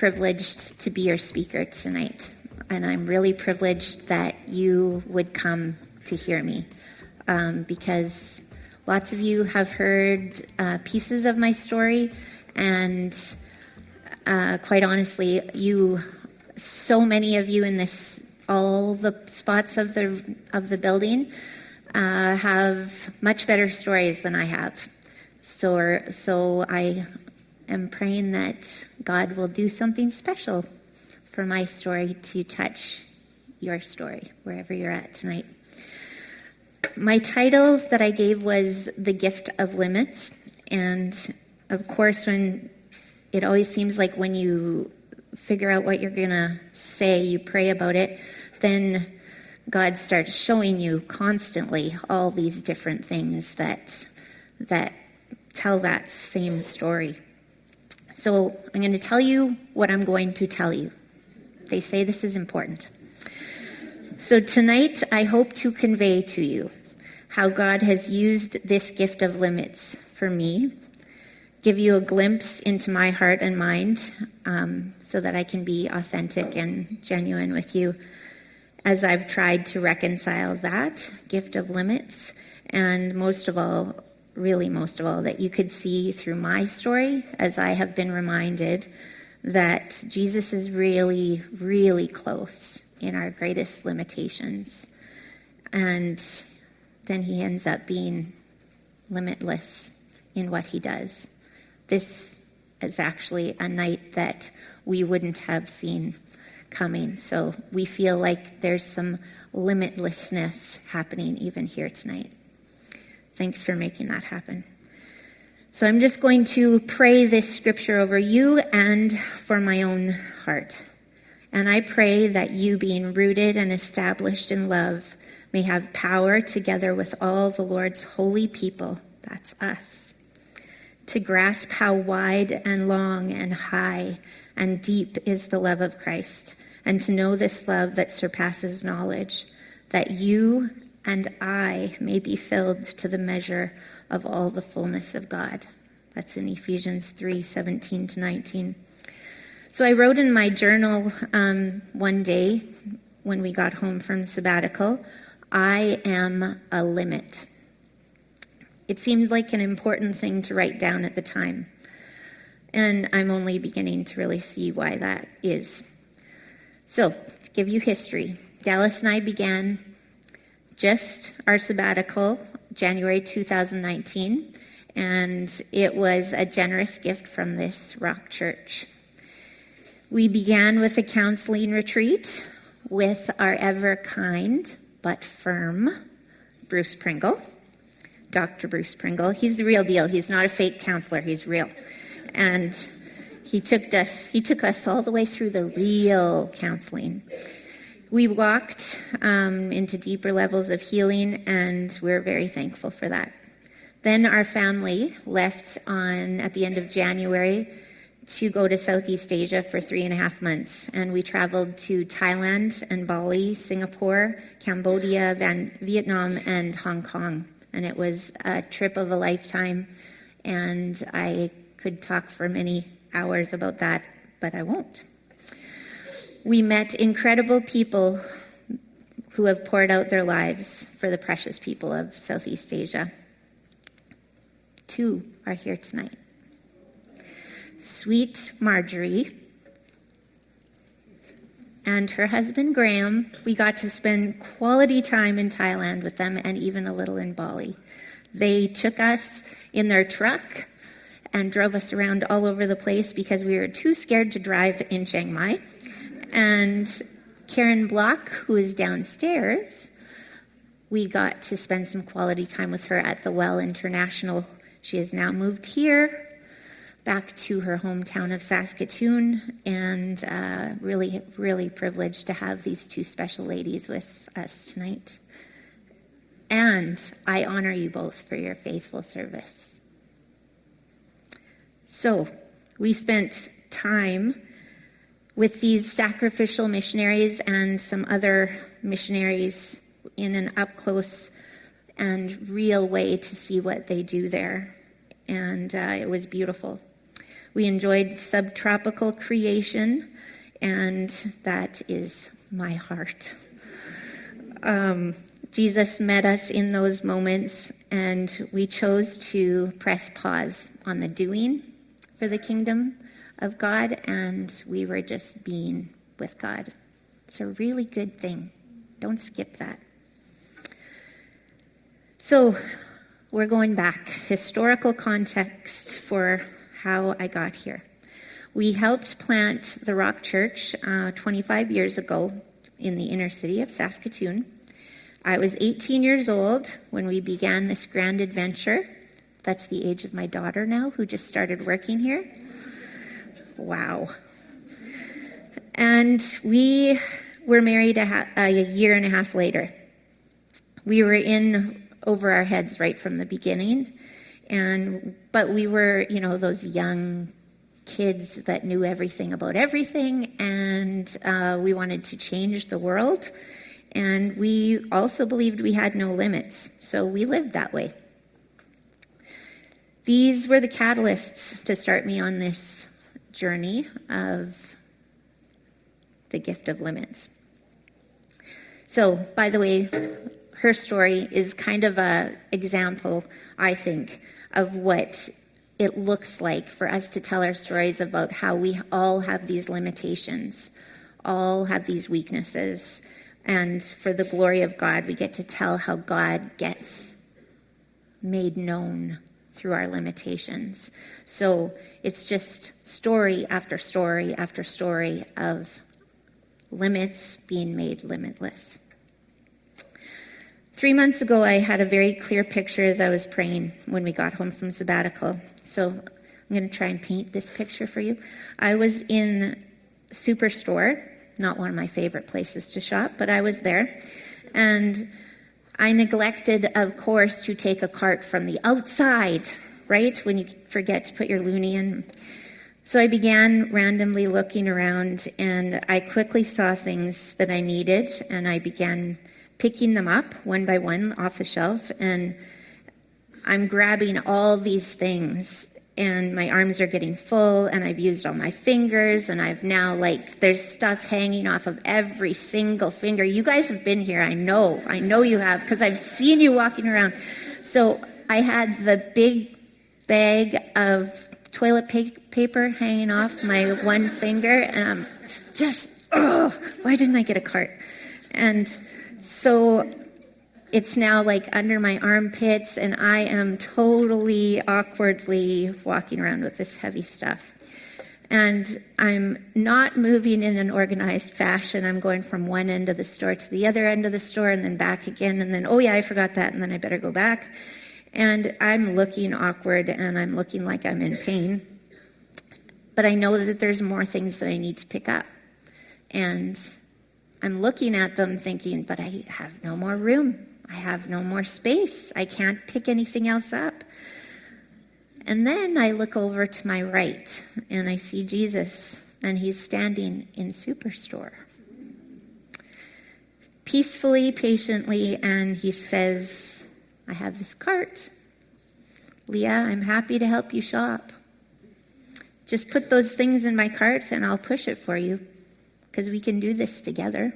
privileged to be your speaker tonight, and I'm really privileged that you would come to hear me um, because lots of you have heard uh, pieces of my story, and uh, quite honestly, you, so many of you in this, all the spots of the of the building, uh, have much better stories than I have. So, so I am praying that God will do something special for my story to touch your story wherever you're at tonight. My title that I gave was The Gift of Limits. And of course, when it always seems like when you figure out what you're going to say, you pray about it, then God starts showing you constantly all these different things that that tell that same story. So I'm going to tell you what I'm going to tell you. They say this is important. So tonight, I hope to convey to you how God has used this gift of limits for me, give you a glimpse into my heart and mind um, so that I can be authentic and genuine with you as I've tried to reconcile that gift of limits, and most of all, really most of all, that you could see through my story, as I have been reminded that Jesus is really, really close in our greatest limitations. And then he ends up being limitless in what he does. This is actually a night that we wouldn't have seen coming. So we feel like there's some limitlessness happening even here tonight. Thanks for making that happen. So I'm just going to pray this scripture over you and for my own heart. And I pray that you, being rooted and established in love, may have power together with all the Lord's holy people, that's us, to grasp how wide and long and high and deep is the love of Christ and to know this love that surpasses knowledge, that you and I may be filled to the measure of all the fullness of God. That's in Ephesians 3 17 to 19. So I wrote in my journal um, one day when we got home from sabbatical, I am a limit. It seemed like an important thing to write down at the time. And I'm only beginning to really see why that is. So, to give you history, Dallas and I began just our sabbatical January 2019, and it was a generous gift from this rock church. We began with a counseling retreat with our ever kind but firm Bruce Pringle, Dr. Bruce Pringle. He's the real deal. He's not a fake counselor, he's real. And he took us, he took us all the way through the real counseling. We walked um, into deeper levels of healing, and we're very thankful for that. Then our family left on at the end of January to go to Southeast Asia for three and a half months, and we traveled to Thailand and Bali, Singapore, Cambodia, Van- Vietnam, and Hong Kong. And it was a trip of a lifetime, and I could talk for many hours about that, but I won't. We met incredible people who have poured out their lives for the precious people of Southeast Asia. Two are here tonight. Sweet Marjorie and her husband Graham, we got to spend quality time in Thailand with them and even a little in Bali. They took us in their truck and drove us around all over the place because we were too scared to drive in Chiang Mai. And Karen Block, who is downstairs, we got to spend some quality time with her at the Well International. She has now moved here back to her hometown of Saskatoon, and uh, really, really privileged to have these two special ladies with us tonight. And I honor you both for your faithful service. So we spent time with these sacrificial missionaries and some other missionaries in an up close and real way to see what they do there. And uh, it was beautiful. We enjoyed subtropical creation, and that is my heart. Um, Jesus met us in those moments, and we chose to press pause on the doing for the kingdom of God, and we were just being with God. It's a really good thing. Don't skip that. So, we're going back. Historical context for how I got here. We helped plant the Rock Church uh, 25 years ago in the inner city of Saskatoon. I was 18 years old when we began this grand adventure. That's the age of my daughter now, who just started working here. Wow. And we were married a, ha- a year and a half later. We were in over our heads right from the beginning. And but we were, you know, those young kids that knew everything about everything, and uh, we wanted to change the world. And we also believed we had no limits, so we lived that way. These were the catalysts to start me on this journey of the gift of limits. So, by the way, HERstory is kind of a example, I think, of what it looks like for us to tell our stories about how we all have these limitations, all have these weaknesses, and for the glory of God, we get to tell how God gets made known through our limitations. So it's just story after story after story of limits being made limitless. Three months ago, I had a very clear picture as I was praying when we got home from sabbatical. So I'm going to try and paint this picture for you. I was in Superstore not one of my favorite places to shop, but I was there. And I neglected, of course, to take a cart from the outside, right? When you forget to put your loonie in. So I began randomly looking around and I quickly saw things that I needed and I began picking them up one by one off the shelf and I'm grabbing all these things and my arms are getting full and I've used all my fingers and I've now like there's stuff hanging off of every single finger. You guys have been here, I know. I know you have because I've seen you walking around. So I had the big bag of toilet paper hanging off my one finger and I'm just oh, why didn't I get a cart? And so it's now like under my armpits, and I am totally awkwardly walking around with this heavy stuff. And I'm not moving in an organized fashion. I'm going from one end of the store to the other end of the store and then back again. And then, oh, yeah, I forgot that. And then I better go back. And I'm looking awkward and I'm looking like I'm in pain. But I know that there's more things that I need to pick up. And I'm looking at them thinking, but I have no more room. I have no more space. I can't pick anything else up. And then I look over to my right and I see Jesus, and he's standing in Superstore. Peacefully, patiently, and he says, I have this cart. Leah, I'm happy to help you shop. Just put those things in my cart and I'll push it for you because we can do this together.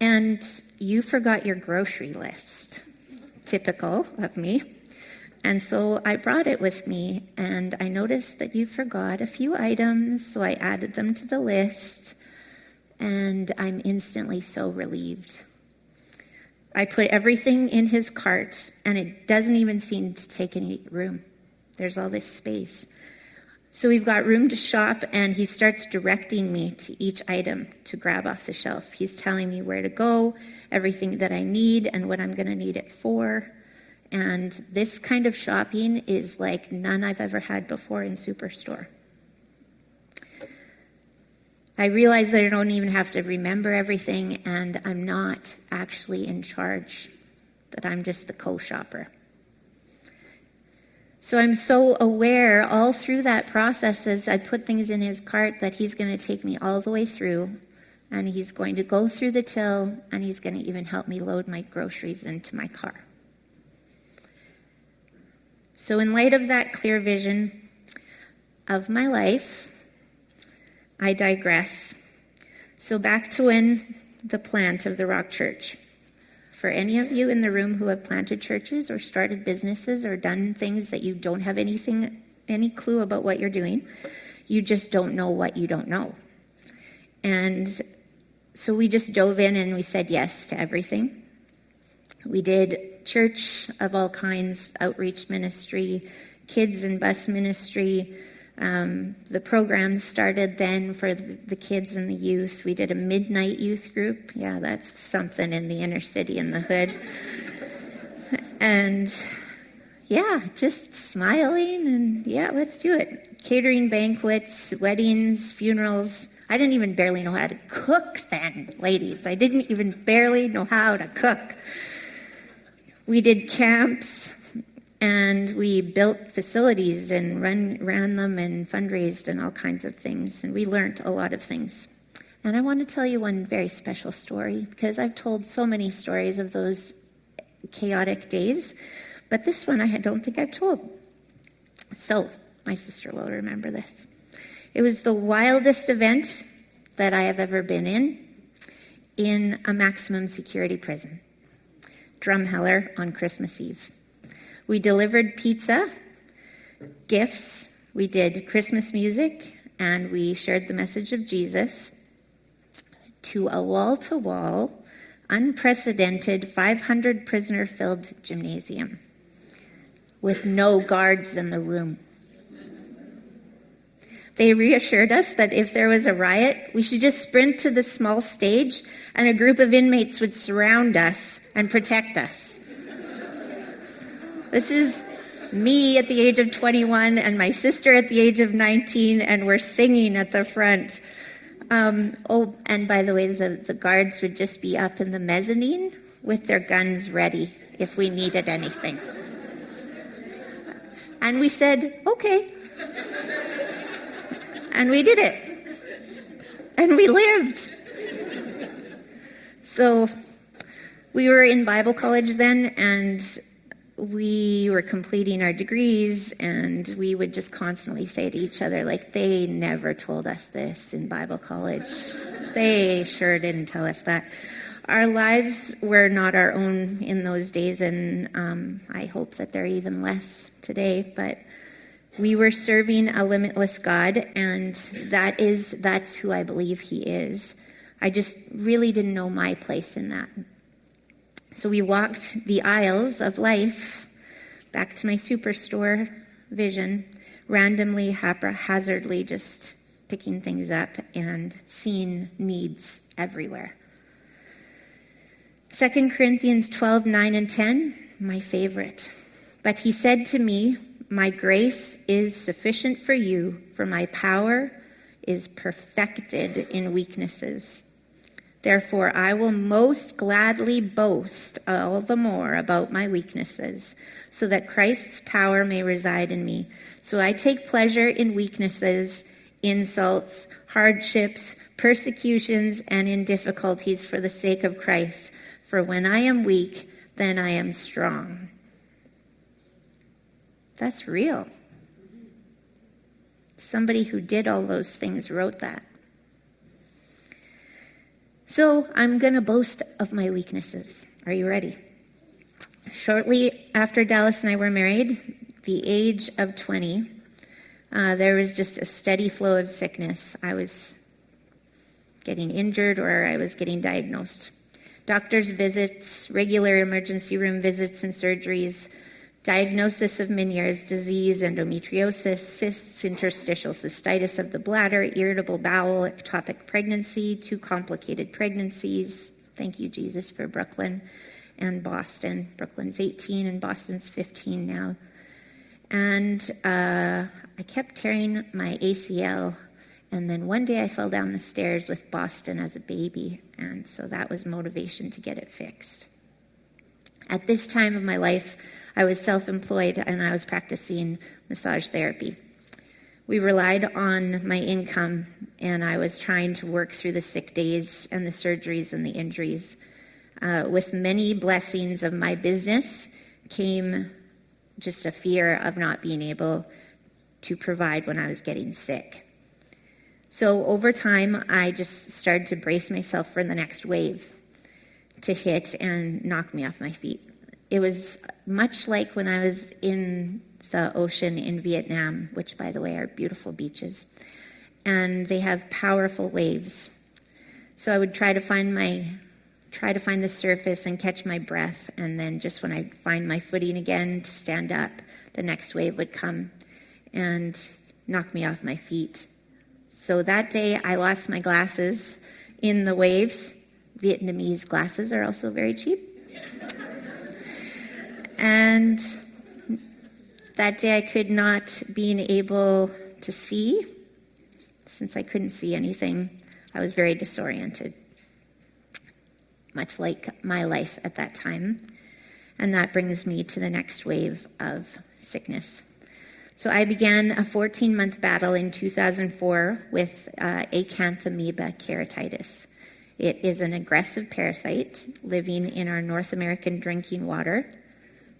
And you forgot your grocery list. Typical of me. And so I brought it with me, and I noticed that you forgot a few items, so I added them to the list, and I'm instantly so relieved. I put everything in his cart, and it doesn't even seem to take any room. There's all this space. So we've got room to shop, and he starts directing me to each item to grab off the shelf. He's telling me where to go, everything that I need, and what I'm going to need it for. And this kind of shopping is like none I've ever had before in Superstore. I realize that I don't even have to remember everything, and I'm not actually in charge, that I'm just the co shopper. So I'm so aware all through that process as I put things in his cart that he's going to take me all the way through and he's going to go through the till and he's going to even help me load my groceries into my car. So, in light of that clear vision, of my life, I digress. So back to when the plant of the Rock Church. For any of you in the room who have planted churches or started businesses or done things that you don't have anything, any clue about what you're doing, you just don't know what you don't know. And so we just dove in and we said yes to everything. We did church of all kinds, outreach ministry, kids and bus ministry. Um, the program started then for the kids and the youth. We did a midnight youth group. Yeah, that's something in the inner city in the hood. and yeah, just smiling and yeah, let's do it. Catering banquets, weddings, funerals. I didn't even barely know how to cook then, ladies. I didn't even barely know how to cook. We did camps and we built facilities and run, ran them and fundraised and all kinds of things. And we learned a lot of things. And I want to tell you one very special story because I've told so many stories of those chaotic days, but this one I don't think I've told. So, my sister will remember this. It was the wildest event that I have ever been in in a maximum security prison. Drumheller on Christmas Eve. We delivered pizza, gifts, we did Christmas music, and we shared the message of Jesus to a wall to wall, unprecedented 500 prisoner filled gymnasium with no guards in the room. They reassured us that if there was a riot, we should just sprint to the small stage and a group of inmates would surround us and protect us. This is me at the age of 21 and my sister at the age of 19, and we're singing at the front. Um, oh, and by the way, the, the guards would just be up in the mezzanine with their guns ready if we needed anything. And we said, okay. And we did it. And we lived. So we were in Bible college then, and we were completing our degrees and we would just constantly say to each other like they never told us this in bible college. They sure didn't tell us that. Our lives were not our own in those days and um, i hope that they're even less today but we were serving a limitless god and that is that's who i believe he is. I just really didn't know my place in that so we walked the aisles of life back to my superstore vision, randomly, haphazardly, just picking things up and seeing needs everywhere. 2 Corinthians 12, 9 and 10, my favorite. But he said to me, My grace is sufficient for you, for my power is perfected in weaknesses. Therefore, I will most gladly boast all the more about my weaknesses, so that Christ's power may reside in me. So I take pleasure in weaknesses, insults, hardships, persecutions, and in difficulties for the sake of Christ. For when I am weak, then I am strong. That's real. Somebody who did all those things wrote that. So I'm going to boast of my weaknesses. Are you ready? Shortly after Dallas and I were married, the age of 20, uh, there was just a steady flow of sickness. I was getting injured or I was getting diagnosed. Doctor's visits, regular emergency room visits and surgeries, diagnosis of Meniere's disease, endometriosis, cysts, interstitial cystitis of the bladder, irritable bowel, ectopic pregnancy, two complicated pregnancies. Thank you, Jesus, for Brooklyn and Boston. Brooklyn's 18 and Boston's 15 now. And uh, I kept tearing my ACL. And then one day I fell down the stairs with Boston as a baby. And so that was motivation to get it fixed. At this time of my life, I was self employed and I was practicing massage therapy. We relied on my income, and I was trying to work through the sick days and the surgeries and the injuries. Uh, with many blessings of my business came just a fear of not being able to provide when I was getting sick. So over time, I just started to brace myself for the next wave to hit and knock me off my feet. It was much like when I was in the ocean in Vietnam, which, by the way, are beautiful beaches, and they have powerful waves. So I would try to find my try to find the surface and catch my breath, and then just when I find my footing again to stand up, the next wave would come and knock me off my feet. So that day, I lost my glasses in the waves. Vietnamese glasses are also very cheap. And that day, I could not, being able to see, since I couldn't see anything, I was very disoriented, much like my life at that time. And that brings me to the next wave of sickness. So I began a 14 month battle in 2004 with uh, acanthamoeba keratitis. It is an aggressive parasite living in our North American drinking water.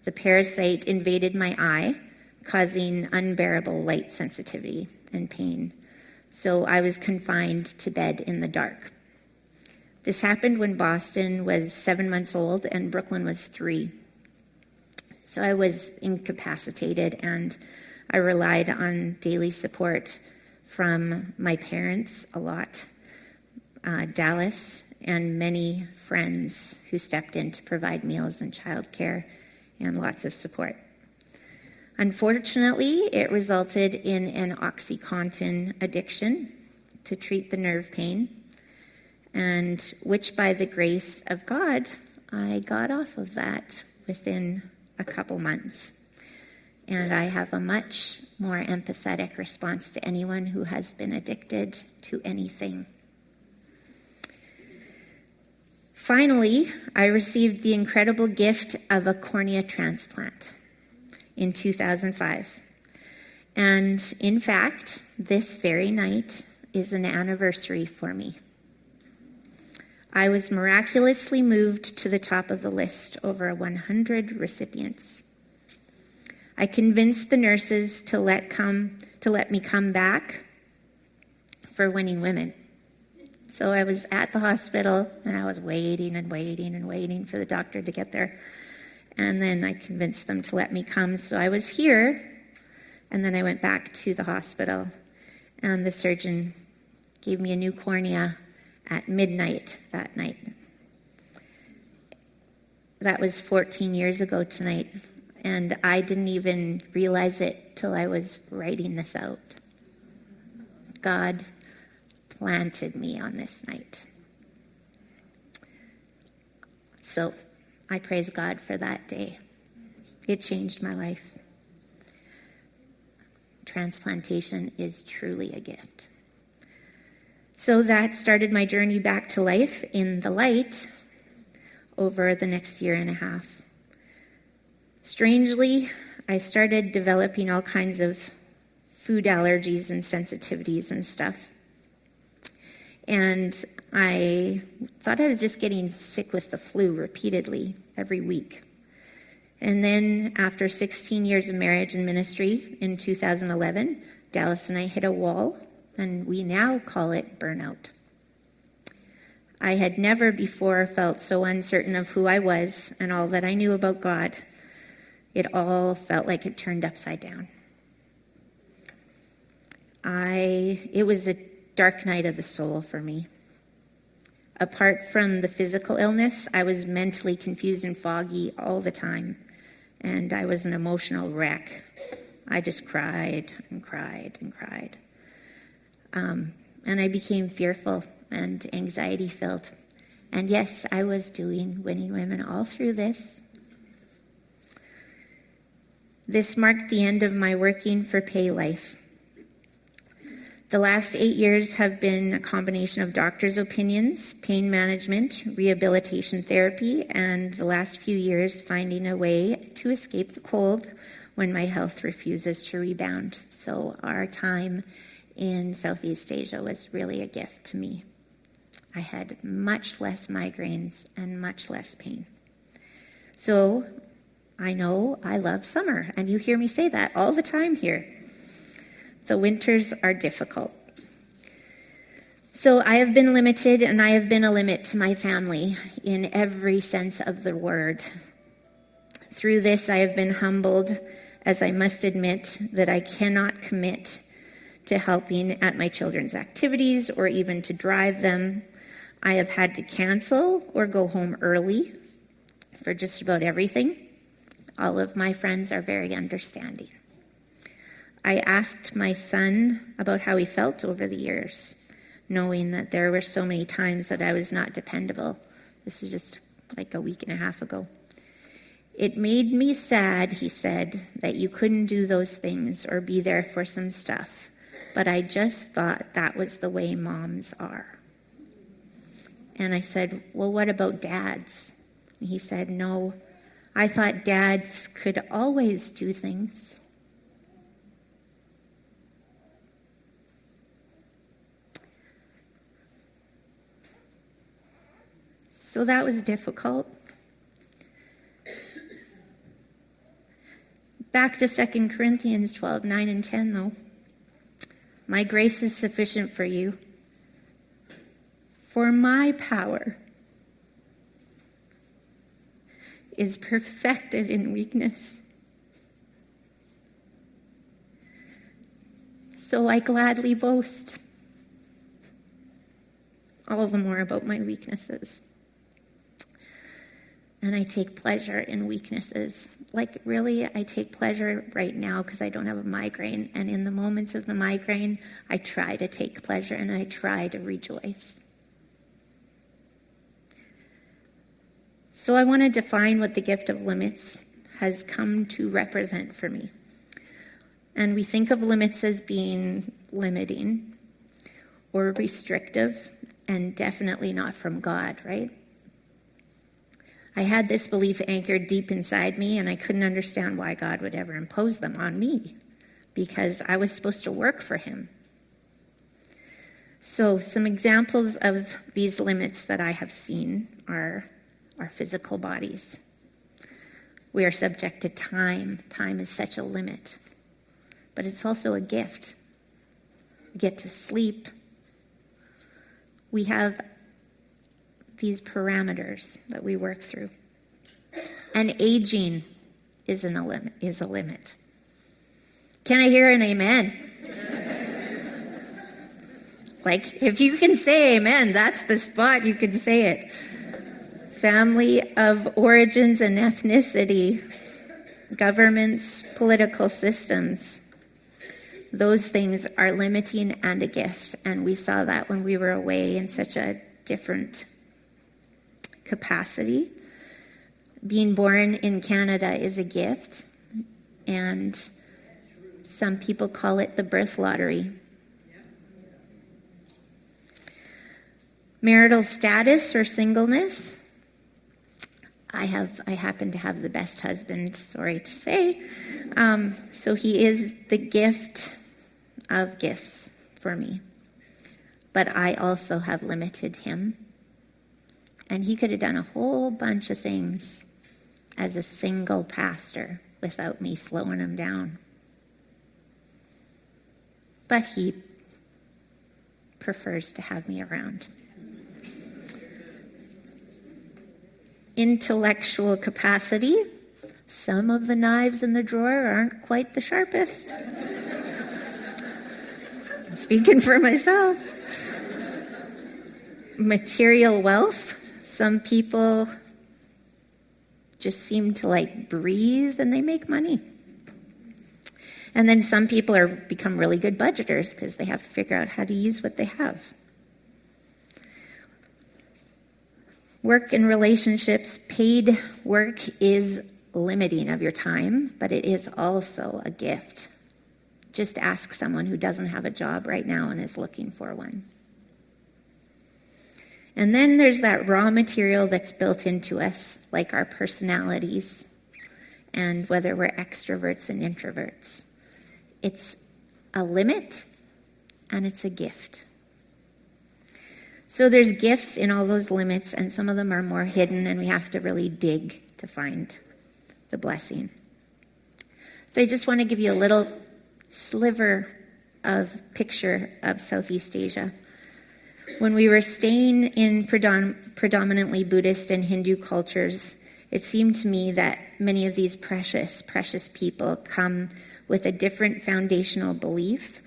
The parasite invaded my eye, causing unbearable light sensitivity and pain. So I was confined to bed in the dark. This happened when Boston was seven months old and Brooklyn was three. So I was incapacitated and I relied on daily support from my parents a lot, uh, Dallas, and many friends who stepped in to provide meals and childcare and lots of support. Unfortunately, it resulted in an Oxycontin addiction to treat the nerve pain, and which by the grace of God, I got off of that within a couple months. And I have a much more empathetic response to anyone who has been addicted to anything. Finally, I received the incredible gift of a cornea transplant in 2005. And in fact, this very night is an anniversary for me. I was miraculously moved to the top of the list over 100 recipients. I convinced the nurses to let come to let me come back for winning women. So I was at the hospital and I was waiting and waiting and waiting for the doctor to get there. And then I convinced them to let me come. So I was here and then I went back to the hospital and the surgeon gave me a new cornea at midnight that night. That was 14 years ago tonight, and I didn't even realize it till I was writing this out. God planted me on this night. So I praise God for that day. It changed my life. Transplantation is truly a gift. So that started my journey back to life in the light over the next year and a half. Strangely, I started developing all kinds of food allergies and sensitivities and stuff. And I thought I was just getting sick with the flu repeatedly every week. And then, after 16 years of marriage and ministry in 2011, Dallas and I hit a wall and we now call it burnout. I had never before felt so uncertain of who I was and all that I knew about God. It all felt like it turned upside down. I it was a dark night of the soul for me. Apart from the physical illness, I was mentally confused and foggy all the time, and I was an emotional wreck. I just cried and cried and cried. Um, and I became fearful and anxiety filled. And yes, I was doing Winning Women all through this. This marked the end of my working for pay life. The last eight years have been a combination of doctors' opinions, pain management, rehabilitation therapy, and the last few years finding a way to escape the cold when my health refuses to rebound. So, our time in Southeast Asia was really a gift to me. I had much less migraines and much less pain. So I know I love summer, and you hear me say that all the time here. The winters are difficult. So I have been limited and I have been a limit to my family in every sense of the word. Through this, I have been humbled as I must admit that I cannot commit to helping at my children's activities or even to drive them. I have had to cancel or go home early for just about everything. All of my friends are very understanding. I asked my son about how he felt over the years knowing that there were so many times that I was not dependable. This was just like a week and a half ago. It made me sad, he said, that you couldn't do those things or be there for some stuff, but I just thought that was the way moms are. And I said, Well, what about dads? And he said, No, I thought dads could always do things. So that was difficult. Back to 2 Corinthians 12 9 and 10, though. My grace is sufficient for you, for my power is perfected in weakness. So I gladly boast all the more about my weaknesses and I take pleasure in weaknesses. Like, really, I take pleasure right now because I don't have a migraine. And in the moments of the migraine, I try to take pleasure and I try to rejoice. So, I want to define what the gift of limits has come to represent for me. And we think of limits as being limiting or restrictive, and definitely not from God, right? I had this belief anchored deep inside me, and I couldn't understand why God would ever impose them on me because I was supposed to work for Him. So, some examples of these limits that I have seen are our physical bodies. We are subject to time. Time is such a limit, but it's also a gift. We get to sleep. We have these parameters that we work through. And aging is, an, is a limit. Can I hear an amen? like, if you can say amen, that's the spot you can say it. Family of origins and ethnicity, governments, political systems, those things are limiting and a gift. And we saw that when we were away in such a different capacity. Being born in Canada is a gift, and some people call it the birth lottery. Marital status or singleness. I have, I happen to have the best husband, sorry to say. Um, so he is the gift of gifts for me. But I also have limited him. And he could have done a whole bunch of things as a single pastor without me slowing him down. But he prefers to have me around. Intellectual capacity. Some of the knives in the drawer aren't quite the sharpest. Speaking for myself. Material wealth. Some people just seem to like breathe and they make money. And then some people are become really good budgeters because they have to figure out how to use what they have. Work and relationships, paid work is limiting of your time, but it is also a gift. Just ask someone who doesn't have a job right now and is looking for one. And then there's that raw material that's built into us, like our personalities and whether we're extroverts and introverts. It's a limit and it's a gift. So there's gifts in all those limits, and some of them are more hidden, and we have to really dig to find the blessing. So I just want to give you a little sliver of picture of Southeast Asia. When we were staying in predom- predominantly Buddhist and Hindu cultures, it seemed to me that many of these precious, precious people come with a different foundational belief,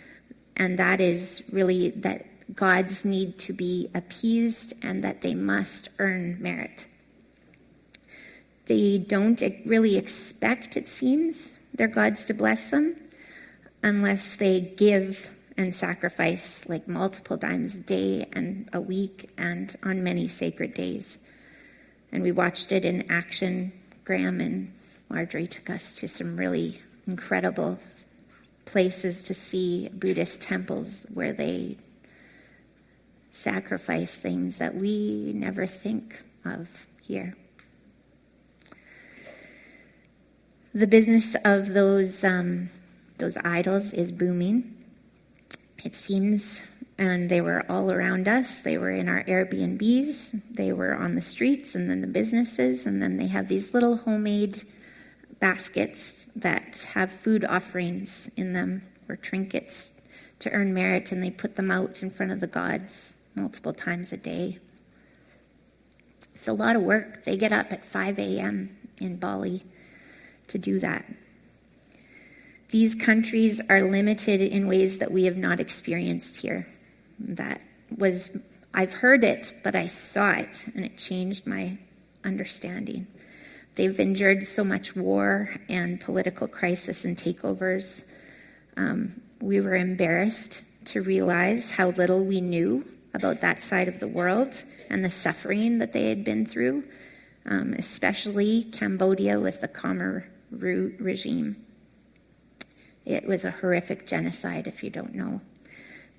and that is really that gods need to be appeased and that they must earn merit. They don't really expect, it seems, their gods to bless them unless they give and sacrifice like multiple times a day and a week and on many sacred days. And we watched it in action. Graham and Marjorie took us to some really incredible places to see Buddhist temples where they sacrifice things that we never think of here. The business of those um, those idols is booming. It seems, and they were all around us. They were in our Airbnbs. They were on the streets, and then the businesses, and then they have these little homemade baskets that have food offerings in them or trinkets to earn merit, and they put them out in front of the gods multiple times a day. It's a lot of work. They get up at 5 a.m. in Bali to do that. These countries are limited in ways that we have not experienced here. That was, I've heard it, but I saw it, and it changed my understanding. They've endured so much war and political crisis and takeovers. Um, we were embarrassed to realize how little we knew about that side of the world and the suffering that they had been through, um, especially Cambodia with the Khmer regime. It was a horrific genocide, if you don't know.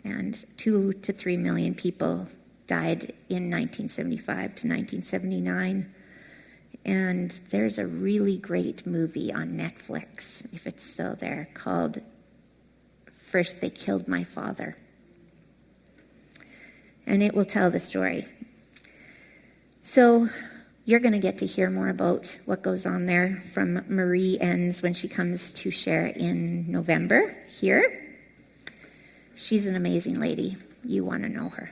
And two to three million people died in 1975 to 1979. And there's a really great movie on Netflix, if it's still there, called First They Killed My Father and it will tell the story. So you're going to get to hear more about what goes on there from Marie Enns when she comes to share in November here. She's an amazing lady. You want to know her.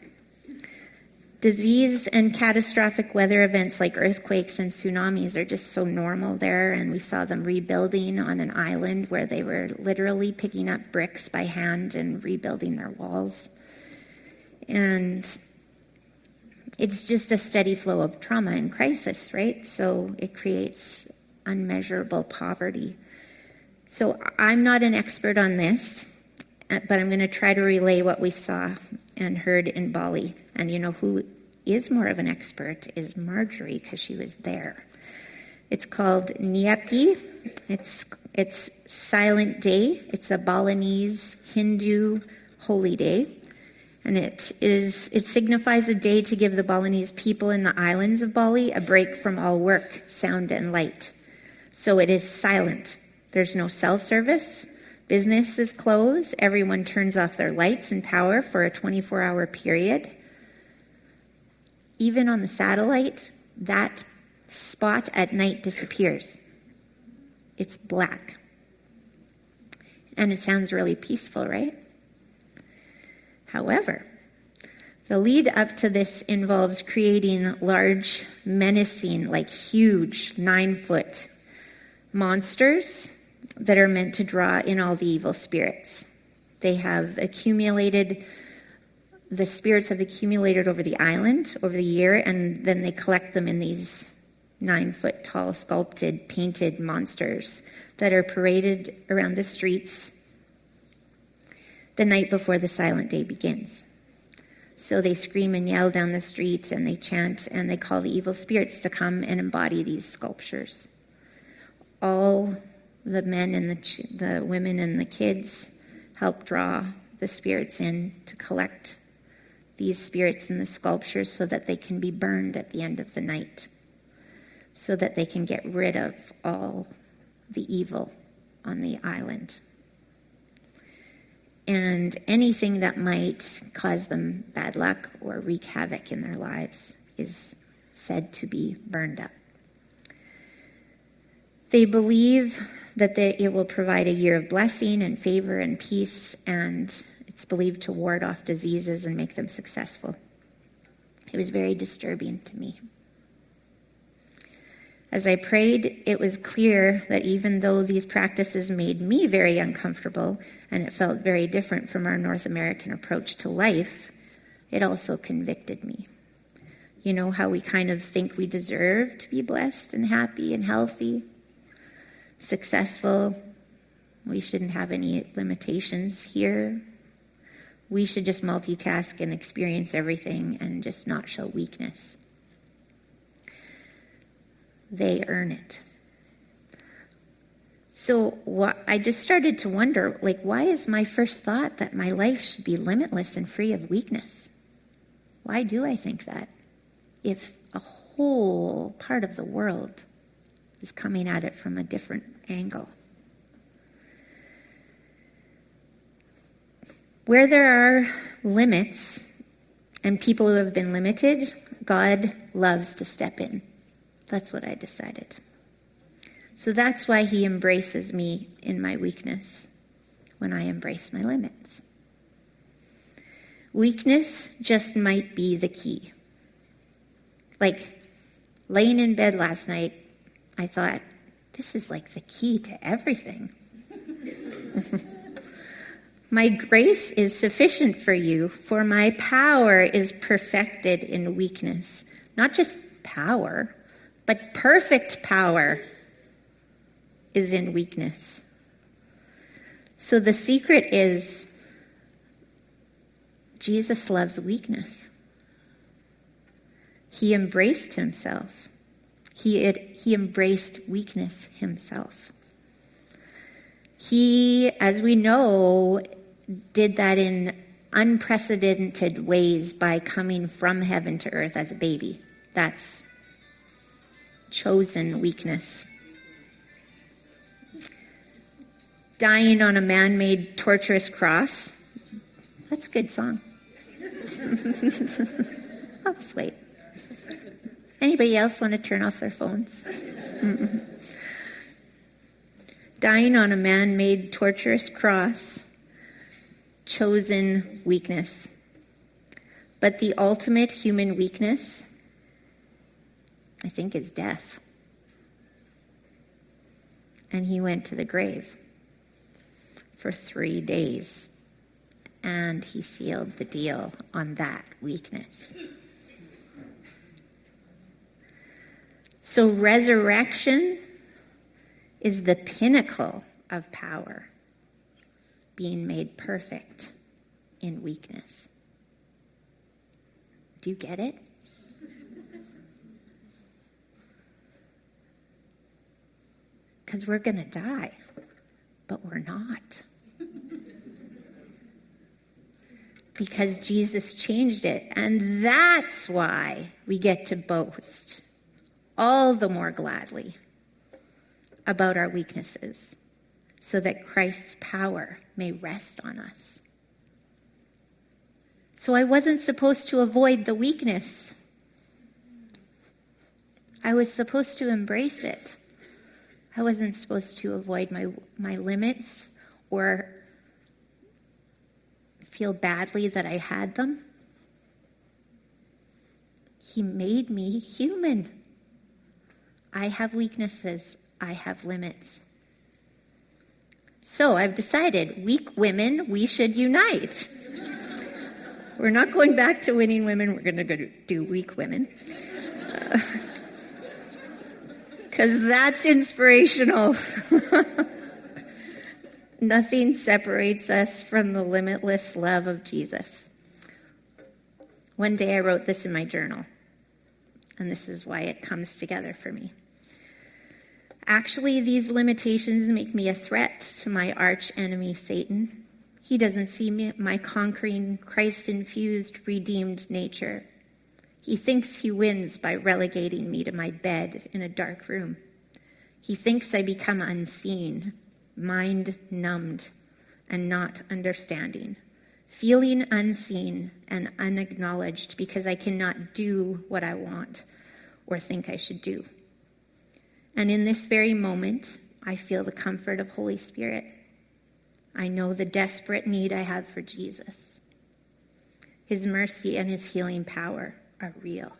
Disease and catastrophic weather events like earthquakes and tsunamis are just so normal there, and we saw them rebuilding on an island where they were literally picking up bricks by hand and rebuilding their walls. And it's just a steady flow of trauma and crisis, right? So it creates unmeasurable poverty. So I'm not an expert on this, uh, but I'm going to try to relay what we saw and heard in Bali. And you know who is more of an expert is Marjorie because she was there. It's called Nyepi. It's it's Silent Day. It's a Balinese Hindu holy day and it is it signifies a day to give the Balinese people in the islands of Bali a break from all work, sound, and light. So it is silent. There's no cell service. Business is closed. Everyone turns off their lights and power for a 24 hour period. Even on the satellite, that spot at night disappears. It's black. And it sounds really peaceful, right? However, the lead up to this involves creating large, menacing, like huge, nine foot monsters that are meant to draw in all the evil spirits. They have accumulated, the spirits have accumulated over the island over the year, and then they collect them in these nine foot tall, sculpted, painted monsters that are paraded around the streets the night before the silent day begins. So they scream and yell down the street and they chant and they call the evil spirits to come and embody these sculptures. All the men and the, the women and the kids help draw the spirits in to collect these spirits in the sculptures so that they can be burned at the end of the night, so that they can get rid of all the evil on the island and anything that might cause them bad luck or wreak havoc in their lives is said to be burned up. They believe that they, it will provide a year of blessing and favor and peace, and It's believed to ward off diseases and make them successful. It was very disturbing to me. As I prayed, it was clear that even though these practices made me very uncomfortable and it felt very different from our North American approach to life, it also convicted me. You know how we kind of think we deserve to be blessed and happy and healthy, successful. We shouldn't have any limitations here. We should just multitask and experience everything and just not show weakness they earn it. So what, I just started to wonder like, why is my first thought that my life should be limitless and free of weakness? Why do I think that? If a whole part of the world is coming at it from a different angle. Where there are limits and people who have been limited, God loves to step in. That's what I decided. So that's why he embraces me in my weakness when I embrace my limits. Weakness just might be the key. Like laying in bed last night, I thought, this is like the key to everything. my grace is sufficient for you, for my power is perfected in weakness. Not just power, but perfect power is in weakness. So the secret is Jesus loves weakness. He embraced himself. He, had, he embraced weakness himself. He, as we know, did that in unprecedented ways by coming from heaven to earth as a baby. That's chosen weakness. Dying on a man made torturous cross. That's a good song. I'll just wait. Anybody else want to turn off their phones? Dying on a man made torturous cross, chosen weakness. But the ultimate human weakness I think, is death. And he went to the grave for three days. And he sealed the deal on that weakness. So, resurrection is the pinnacle of power, being made perfect in weakness. Do you get it? Because we're going to die, but we're not. because Jesus changed it. And that's why we get to boast all the more gladly about our weaknesses, so that Christ's power may rest on us. So I wasn't supposed to avoid the weakness. I was supposed to embrace it. I wasn't supposed to avoid my, my limits or feel badly that I had them. He made me human. I have weaknesses, I have limits. So I've decided weak women, we should unite. we're not going back to winning women, we're going to go do weak women. Uh, Because that's inspirational. Nothing separates us from the limitless love of Jesus. One day I wrote this in my journal, and this is why it comes together for me. Actually, these limitations make me a threat to my arch enemy, Satan. He doesn't see me, my conquering, Christ infused, redeemed nature. He thinks he wins by relegating me to my bed in a dark room. He thinks I become unseen, mind numbed, and not understanding, feeling unseen and unacknowledged because I cannot do what I want or think I should do. And in this very moment, I feel the comfort of Holy Spirit. I know the desperate need I have for Jesus. His mercy and his healing power are real.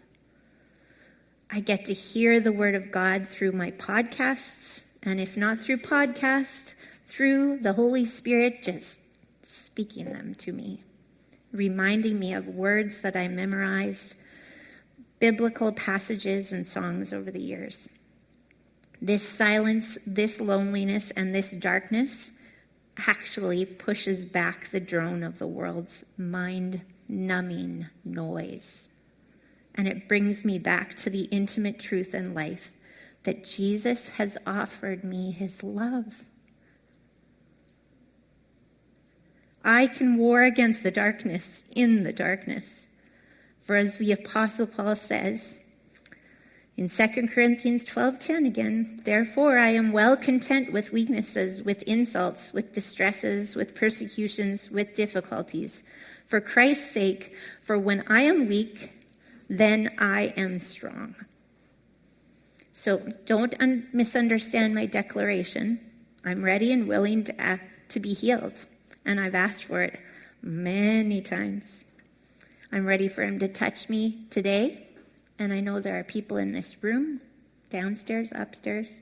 I get to hear the word of God through my podcasts, and if not through podcast, through the Holy Spirit just speaking them to me, reminding me of words that I memorized, biblical passages and songs over the years. This silence, this loneliness, and this darkness actually pushes back the drone of the world's mind numbing noise. And it brings me back to the intimate truth in life that Jesus has offered me his love. I can war against the darkness in the darkness. For as the apostle Paul says in 2 Corinthians 12:10 again, therefore I am well content with weaknesses, with insults, with distresses, with persecutions, with difficulties, for Christ's sake, for when I am weak, then I am strong. So don't un- misunderstand my declaration. I'm ready and willing to act, to be healed and I've asked for it many times. I'm ready for Him to touch me today, and I know there are people in this room, downstairs, upstairs,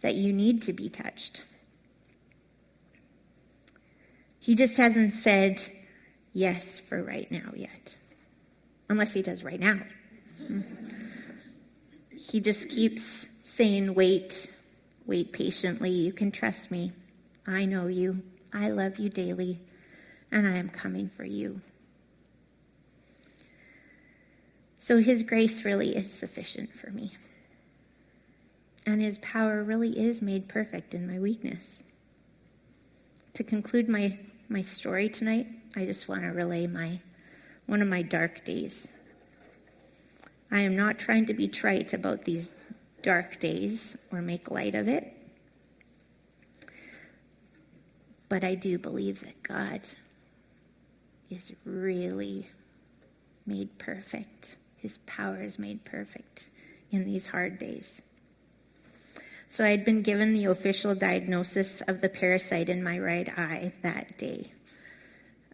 that you need to be touched. He just hasn't said yes for right now yet, unless He does right now. he just keeps saying, Wait, wait patiently. You can trust me. I know you. I love you daily, and I am coming for you. So his grace really is sufficient for me. And his power really is made perfect in my weakness. To conclude my, my story tonight, I just want to relay my one of my dark days. I am not trying to be trite about these dark days or make light of it. But I do believe that God is really made perfect. His power is made perfect in these hard days. So I had been given the official diagnosis of the parasite in my right eye that day.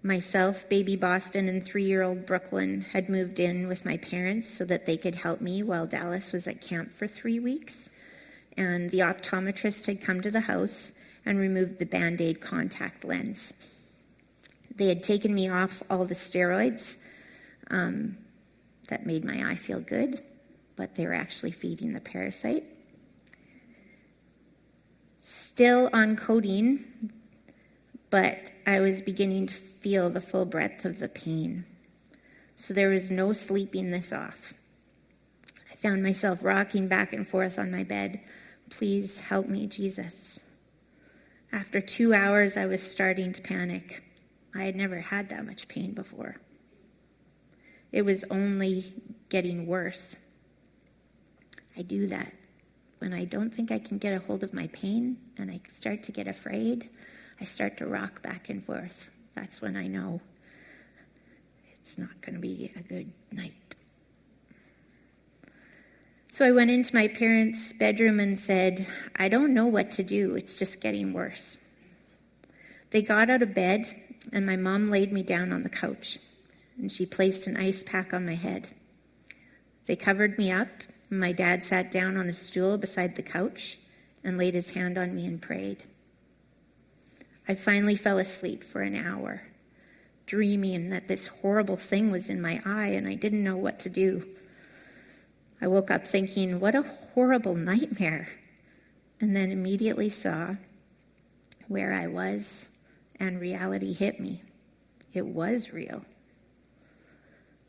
Myself, baby Boston, and three year old Brooklyn had moved in with my parents so that they could help me while Dallas was at camp for three weeks. And the optometrist had come to the house and removed the band aid contact lens. They had taken me off all the steroids um, that made my eye feel good, but they were actually feeding the parasite. Still on codeine, but I was beginning to feel the full breadth of the pain. So there was no sleeping this off. I found myself rocking back and forth on my bed. Please help me, Jesus. After two hours, I was starting to panic. I had never had that much pain before. It was only getting worse. I do that when I don't think I can get a hold of my pain and I start to get afraid. I start to rock back and forth. That's when I know it's not going to be a good night. So I went into my parents' bedroom and said, I don't know what to do. It's just getting worse. They got out of bed, and my mom laid me down on the couch, and she placed an ice pack on my head. They covered me up, and my dad sat down on a stool beside the couch and laid his hand on me and prayed. I finally fell asleep for an hour, dreaming that this horrible thing was in my eye, and I didn't know what to do. I woke up thinking, what a horrible nightmare. And then immediately saw where I was, and reality hit me. It was real.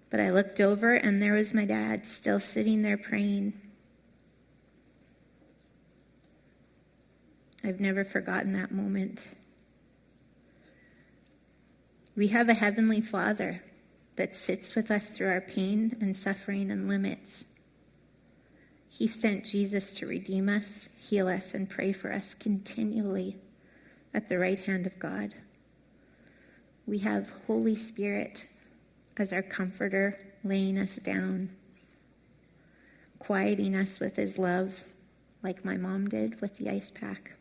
But I looked over, and there was my dad still sitting there praying. I've never forgotten that moment. We have a Heavenly Father that sits with us through our pain and suffering and limits. He sent Jesus to redeem us, heal us, and pray for us continually at the right hand of God. We have Holy Spirit as our comforter, laying us down, quieting us with his love, like my mom did with the ice pack.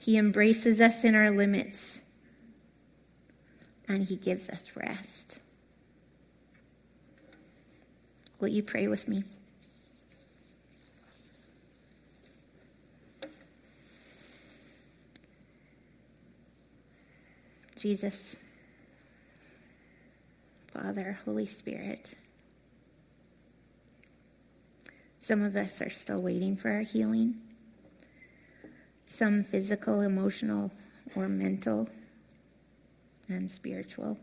He embraces us in our limits and He gives us rest. Will you pray with me? Jesus, Father, Holy Spirit. Some of us are still waiting for our healing. Some physical, emotional, or mental and spiritual.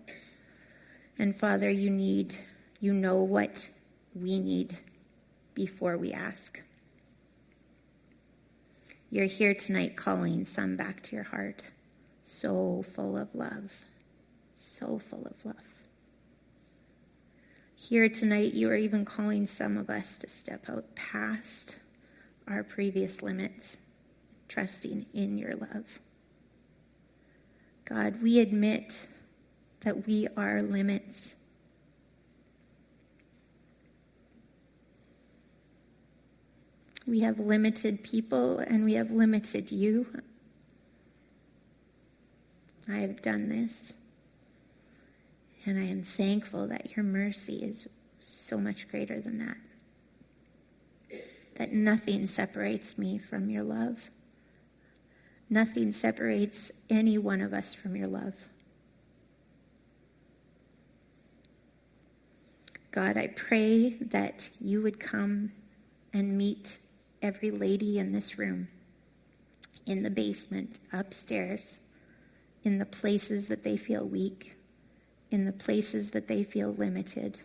And Father, you need, you know what we need before we ask. You're here tonight calling some back to your heart, so full of love, so full of love. Here tonight, you are even calling some of us to step out past our previous limits, trusting in your love. God, we admit that we are limits. We have limited people and we have limited you. I have done this. And I am thankful that your mercy is so much greater than that. That nothing separates me from your love. Nothing separates any one of us from your love. God, I pray that you would come and meet every lady in this room, in the basement, upstairs, in the places that they feel weak, in the places that they feel limited.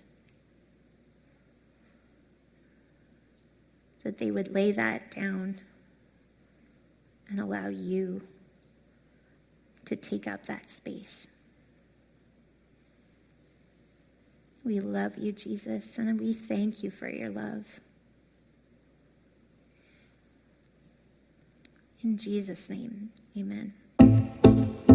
That they would lay that down and allow you to take up that space. We love you, Jesus, and we thank you for your love. In Jesus' name, amen.